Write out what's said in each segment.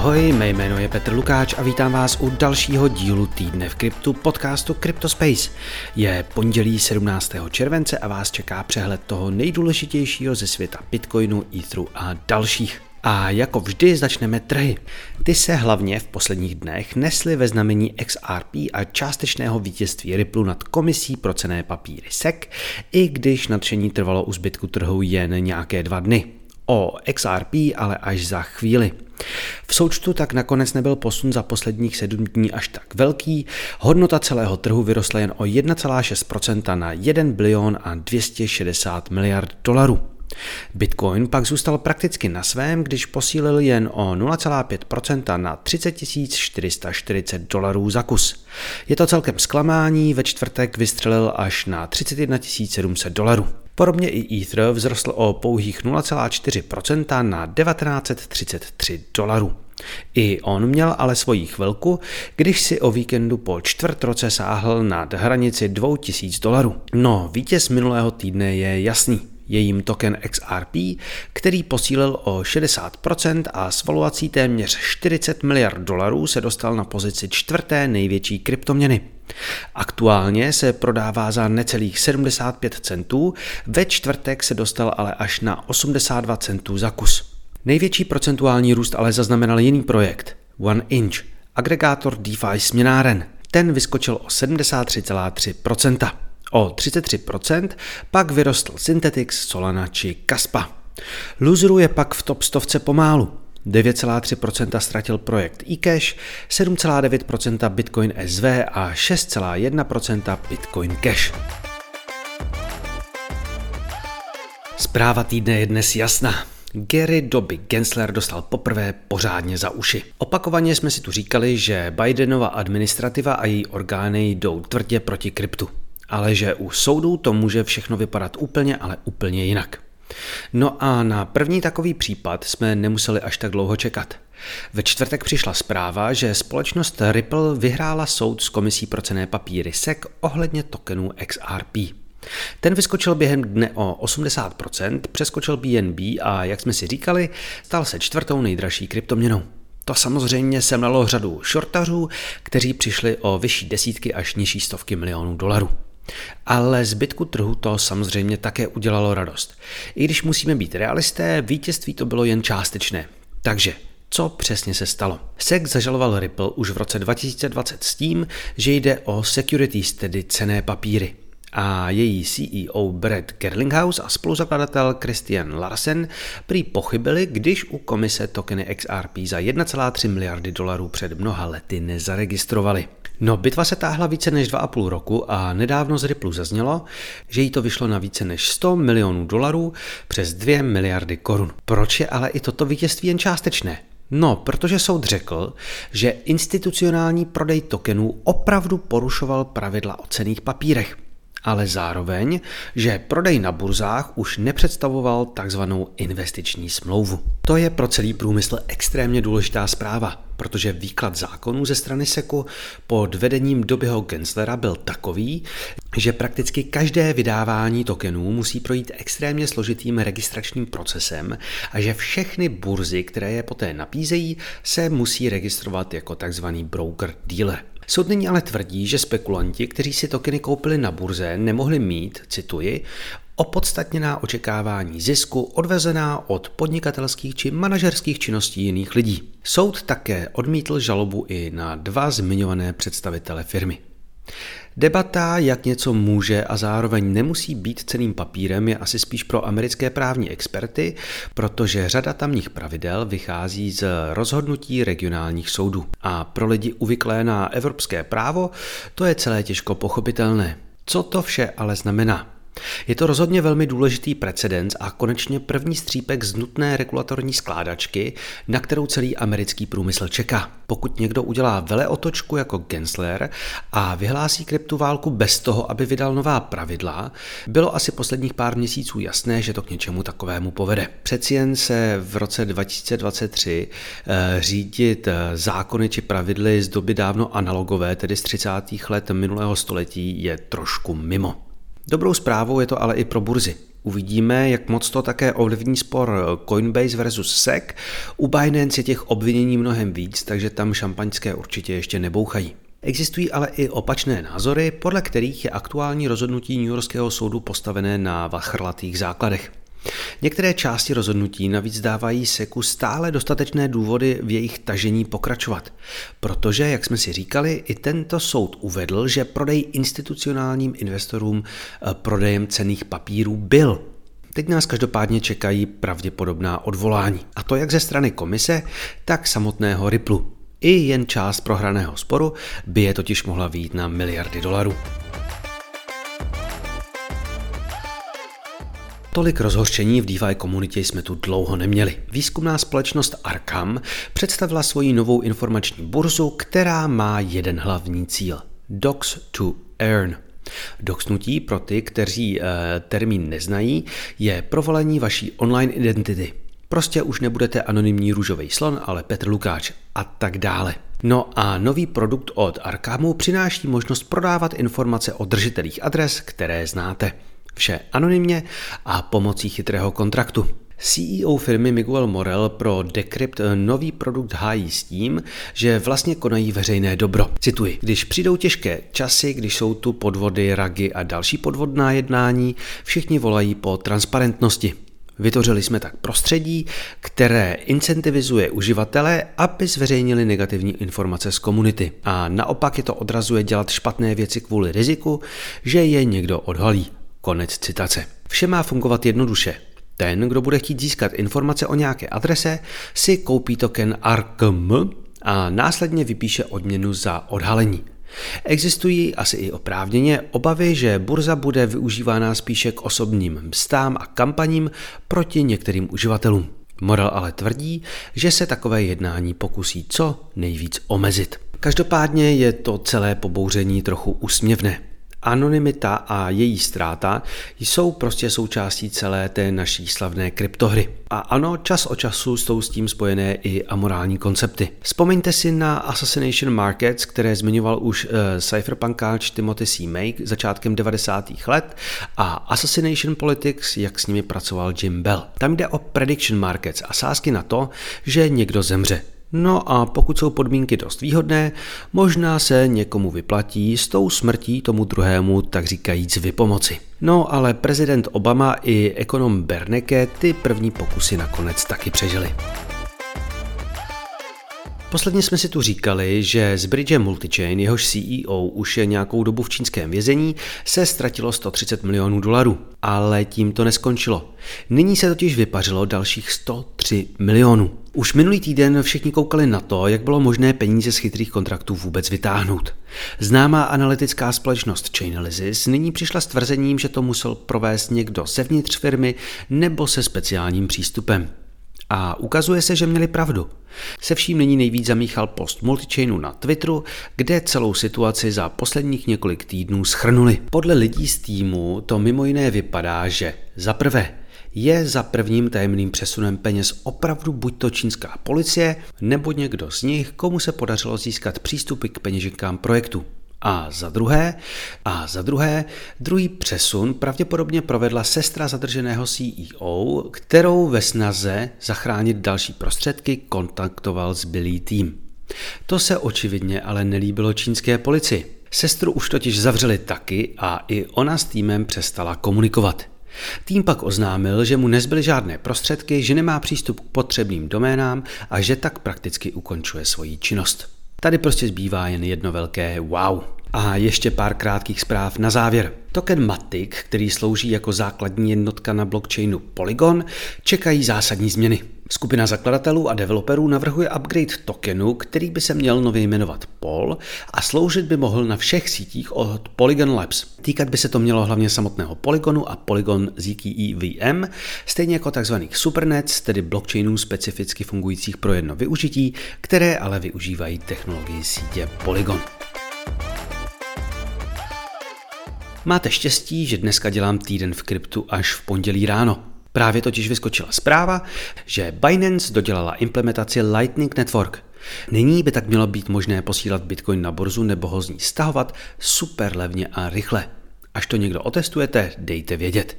Ahoj, mé jméno je Petr Lukáč a vítám vás u dalšího dílu týdne v kryptu podcastu CryptoSpace. Je pondělí 17. července a vás čeká přehled toho nejdůležitějšího ze světa Bitcoinu, Etheru a dalších. A jako vždy začneme trhy. Ty se hlavně v posledních dnech nesly ve znamení XRP a částečného vítězství Ripple nad komisí pro cené papíry SEC, i když nadšení trvalo u zbytku trhu jen nějaké dva dny. O XRP ale až za chvíli. V součtu tak nakonec nebyl posun za posledních sedm dní až tak velký, hodnota celého trhu vyrostla jen o 1,6% na 1 bilion a 260 miliard dolarů. Bitcoin pak zůstal prakticky na svém, když posílil jen o 0,5% na 30 440 dolarů za kus. Je to celkem zklamání, ve čtvrtek vystřelil až na 31 700 dolarů. Podobně i Ether vzrostl o pouhých 0,4% na 1933 dolarů. I on měl ale svoji chvilku, když si o víkendu po čtvrt roce sáhl nad hranici 2000 dolarů. No, vítěz minulého týdne je jasný je jim token XRP, který posílil o 60% a s valuací téměř 40 miliard dolarů se dostal na pozici čtvrté největší kryptoměny. Aktuálně se prodává za necelých 75 centů, ve čtvrtek se dostal ale až na 82 centů za kus. Největší procentuální růst ale zaznamenal jiný projekt, One Inch, agregátor DeFi směnáren. Ten vyskočil o 73,3%. O 33% pak vyrostl Synthetix, Solana či Kaspa. Loseru je pak v top stovce pomálu. 9,3% ztratil projekt eCash, 7,9% Bitcoin SV a 6,1% Bitcoin Cash. Zpráva týdne je dnes jasná. Gary Doby Gensler dostal poprvé pořádně za uši. Opakovaně jsme si tu říkali, že Bidenova administrativa a její orgány jdou tvrdě proti kryptu ale že u soudů to může všechno vypadat úplně, ale úplně jinak. No a na první takový případ jsme nemuseli až tak dlouho čekat. Ve čtvrtek přišla zpráva, že společnost Ripple vyhrála soud s komisí pro cené papíry SEC ohledně tokenů XRP. Ten vyskočil během dne o 80%, přeskočil BNB a, jak jsme si říkali, stal se čtvrtou nejdražší kryptoměnou. To samozřejmě semlalo řadu shortařů, kteří přišli o vyšší desítky až nižší stovky milionů dolarů. Ale zbytku trhu to samozřejmě také udělalo radost. I když musíme být realisté, vítězství to bylo jen částečné. Takže co přesně se stalo? SEC zažaloval Ripple už v roce 2020 s tím, že jde o securities, tedy cené papíry. A její CEO Brad Gerlinghaus a spoluzakladatel Christian Larsen prý pochybili, když u komise tokeny XRP za 1,3 miliardy dolarů před mnoha lety nezaregistrovali. No, bitva se táhla více než 2,5 roku a nedávno z Ripple zaznělo, že jí to vyšlo na více než 100 milionů dolarů přes 2 miliardy korun. Proč je ale i toto vítězství jen částečné? No, protože soud řekl, že institucionální prodej tokenů opravdu porušoval pravidla o cených papírech ale zároveň, že prodej na burzách už nepředstavoval takzvanou investiční smlouvu. To je pro celý průmysl extrémně důležitá zpráva, protože výklad zákonů ze strany SECu pod vedením Dobyho Genslera byl takový, že prakticky každé vydávání tokenů musí projít extrémně složitým registračním procesem a že všechny burzy, které je poté napízejí, se musí registrovat jako takzvaný broker dealer. Soud nyní ale tvrdí, že spekulanti, kteří si tokeny koupili na burze, nemohli mít, cituji, opodstatněná očekávání zisku odvezená od podnikatelských či manažerských činností jiných lidí. Soud také odmítl žalobu i na dva zmiňované představitele firmy. Debata, jak něco může a zároveň nemusí být ceným papírem, je asi spíš pro americké právní experty, protože řada tamních pravidel vychází z rozhodnutí regionálních soudů. A pro lidi uvyklé na evropské právo to je celé těžko pochopitelné. Co to vše ale znamená? Je to rozhodně velmi důležitý precedens a konečně první střípek z nutné regulatorní skládačky, na kterou celý americký průmysl čeká. Pokud někdo udělá veleotočku jako Gensler a vyhlásí kryptoválku bez toho, aby vydal nová pravidla, bylo asi posledních pár měsíců jasné, že to k něčemu takovému povede. Přeci jen se v roce 2023 eh, řídit eh, zákony či pravidly z doby dávno analogové, tedy z 30. let minulého století, je trošku mimo. Dobrou zprávou je to ale i pro burzy. Uvidíme, jak moc to také ovlivní spor Coinbase versus SEC. U Binance je těch obvinění mnohem víc, takže tam šampaňské určitě ještě nebouchají. Existují ale i opačné názory, podle kterých je aktuální rozhodnutí New Yorkského soudu postavené na vachrlatých základech. Některé části rozhodnutí navíc dávají seku stále dostatečné důvody v jejich tažení pokračovat, protože, jak jsme si říkali, i tento soud uvedl, že prodej institucionálním investorům eh, prodejem cených papírů byl. Teď nás každopádně čekají pravděpodobná odvolání, a to jak ze strany komise, tak samotného Ripplu. I jen část prohraného sporu by je totiž mohla výjít na miliardy dolarů. Tolik rozhořčení v DeFi komunitě jsme tu dlouho neměli. Výzkumná společnost Arkham představila svoji novou informační burzu, která má jeden hlavní cíl – Docs to Earn. Doxnutí pro ty, kteří e, termín neznají, je provolení vaší online identity. Prostě už nebudete anonymní růžový slon, ale Petr Lukáč a tak dále. No a nový produkt od Arkamu přináší možnost prodávat informace o držitelích adres, které znáte. Vše anonymně a pomocí chytrého kontraktu. CEO firmy Miguel Morel pro Decrypt nový produkt hájí s tím, že vlastně konají veřejné dobro. Cituji, když přijdou těžké časy, když jsou tu podvody, ragy a další podvodná jednání, všichni volají po transparentnosti. Vytvořili jsme tak prostředí, které incentivizuje uživatele, aby zveřejnili negativní informace z komunity. A naopak je to odrazuje dělat špatné věci kvůli riziku, že je někdo odhalí. Konec citace. Vše má fungovat jednoduše. Ten, kdo bude chtít získat informace o nějaké adrese, si koupí token ARKM a následně vypíše odměnu za odhalení. Existují asi i oprávněně obavy, že burza bude využívána spíše k osobním mstám a kampaním proti některým uživatelům. Moral ale tvrdí, že se takové jednání pokusí co nejvíc omezit. Každopádně je to celé pobouření trochu úsměvné. Anonymita a její ztráta jsou prostě součástí celé té naší slavné kryptohry. A ano, čas od času jsou s tím spojené i amorální koncepty. Vzpomeňte si na Assassination Markets, které zmiňoval už uh, cypherpunkáč Timothy C. Make začátkem 90. let a Assassination Politics, jak s nimi pracoval Jim Bell. Tam jde o prediction markets a sázky na to, že někdo zemře. No a pokud jsou podmínky dost výhodné, možná se někomu vyplatí s tou smrtí tomu druhému tak říkajíc vypomoci. No ale prezident Obama i ekonom Berneke ty první pokusy nakonec taky přežili. Posledně jsme si tu říkali, že z Bridge Multichain, jehož CEO už je nějakou dobu v čínském vězení, se ztratilo 130 milionů dolarů. Ale tím to neskončilo. Nyní se totiž vypařilo dalších 103 milionů. Už minulý týden všichni koukali na to, jak bylo možné peníze z chytrých kontraktů vůbec vytáhnout. Známá analytická společnost Chainalysis nyní přišla s tvrzením, že to musel provést někdo zevnitř firmy nebo se speciálním přístupem. A ukazuje se, že měli pravdu. Se vším nyní nejvíc zamíchal post Multichainu na Twitteru, kde celou situaci za posledních několik týdnů schrnuli. Podle lidí z týmu to mimo jiné vypadá, že za prvé je za prvním tajemným přesunem peněz opravdu buď to čínská policie, nebo někdo z nich, komu se podařilo získat přístupy k peněženkám projektu. A za druhé, a za druhé, druhý přesun pravděpodobně provedla sestra zadrženého CEO, kterou ve snaze zachránit další prostředky kontaktoval zbylý tým. To se očividně ale nelíbilo čínské policii. Sestru už totiž zavřeli taky a i ona s týmem přestala komunikovat. Tým pak oznámil, že mu nezbyly žádné prostředky, že nemá přístup k potřebným doménám a že tak prakticky ukončuje svoji činnost. Tady prostě zbývá jen jedno velké wow. A ještě pár krátkých zpráv na závěr. Token Matic, který slouží jako základní jednotka na blockchainu Polygon, čekají zásadní změny. Skupina zakladatelů a developerů navrhuje upgrade tokenu, který by se měl nově jmenovat POL a sloužit by mohl na všech sítích od Polygon Labs. Týkat by se to mělo hlavně samotného Polygonu a Polygon ZKE VM, stejně jako tzv. supernets, tedy blockchainů specificky fungujících pro jedno využití, které ale využívají technologii sítě Polygon. Máte štěstí, že dneska dělám týden v kryptu až v pondělí ráno. Právě totiž vyskočila zpráva, že Binance dodělala implementaci Lightning Network. Nyní by tak mělo být možné posílat Bitcoin na borzu nebo ho z ní stahovat super levně a rychle. Až to někdo otestujete, dejte vědět.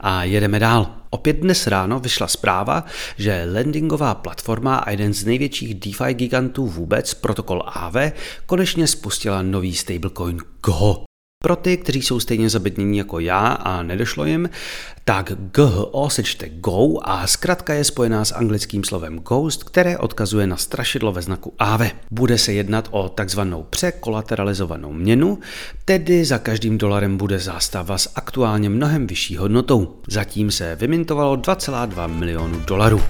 A jedeme dál. Opět dnes ráno vyšla zpráva, že landingová platforma a jeden z největších DeFi gigantů vůbec, protokol AV, konečně spustila nový stablecoin GO. Pro ty, kteří jsou stejně zabednění jako já a nedošlo jim, tak GHO sečte Go a zkrátka je spojená s anglickým slovem Ghost, které odkazuje na strašidlo ve znaku AV. Bude se jednat o takzvanou překolateralizovanou měnu, tedy za každým dolarem bude zástava s aktuálně mnohem vyšší hodnotou. Zatím se vymintovalo 2,2 milionů dolarů.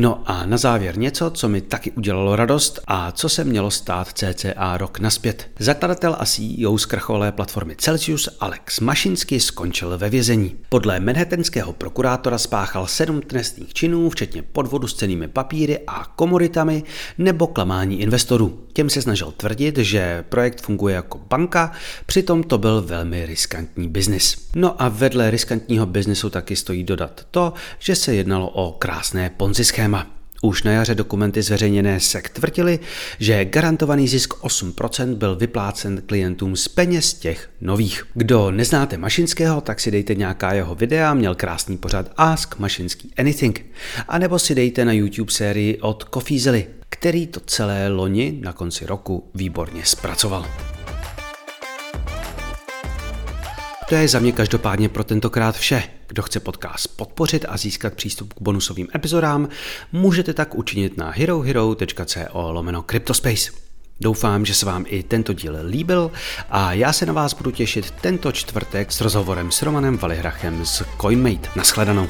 No a na závěr něco, co mi taky udělalo radost a co se mělo stát cca rok naspět. Zakladatel a CEO zkrachované platformy Celsius Alex Mašinsky skončil ve vězení. Podle manhattanského prokurátora spáchal sedm trestných činů, včetně podvodu s cenými papíry a komoditami nebo klamání investorů. Těm se snažil tvrdit, že projekt funguje jako banka, přitom to byl velmi riskantní biznis. No a vedle riskantního biznesu taky stojí dodat to, že se jednalo o krásné ponzi schéma. Už na jaře dokumenty zveřejněné SEC tvrdili, že garantovaný zisk 8% byl vyplácen klientům z peněz těch nových. Kdo neznáte Mašinského, tak si dejte nějaká jeho videa, měl krásný pořad Ask Mašinský Anything. A nebo si dejte na YouTube sérii od Kofízely, který to celé loni na konci roku výborně zpracoval. To je za mě každopádně pro tentokrát vše. Kdo chce podcast podpořit a získat přístup k bonusovým epizodám, můžete tak učinit na herohero.co lomeno Cryptospace. Doufám, že se vám i tento díl líbil a já se na vás budu těšit tento čtvrtek s rozhovorem s Romanem Valihrachem z CoinMate. Naschledanou.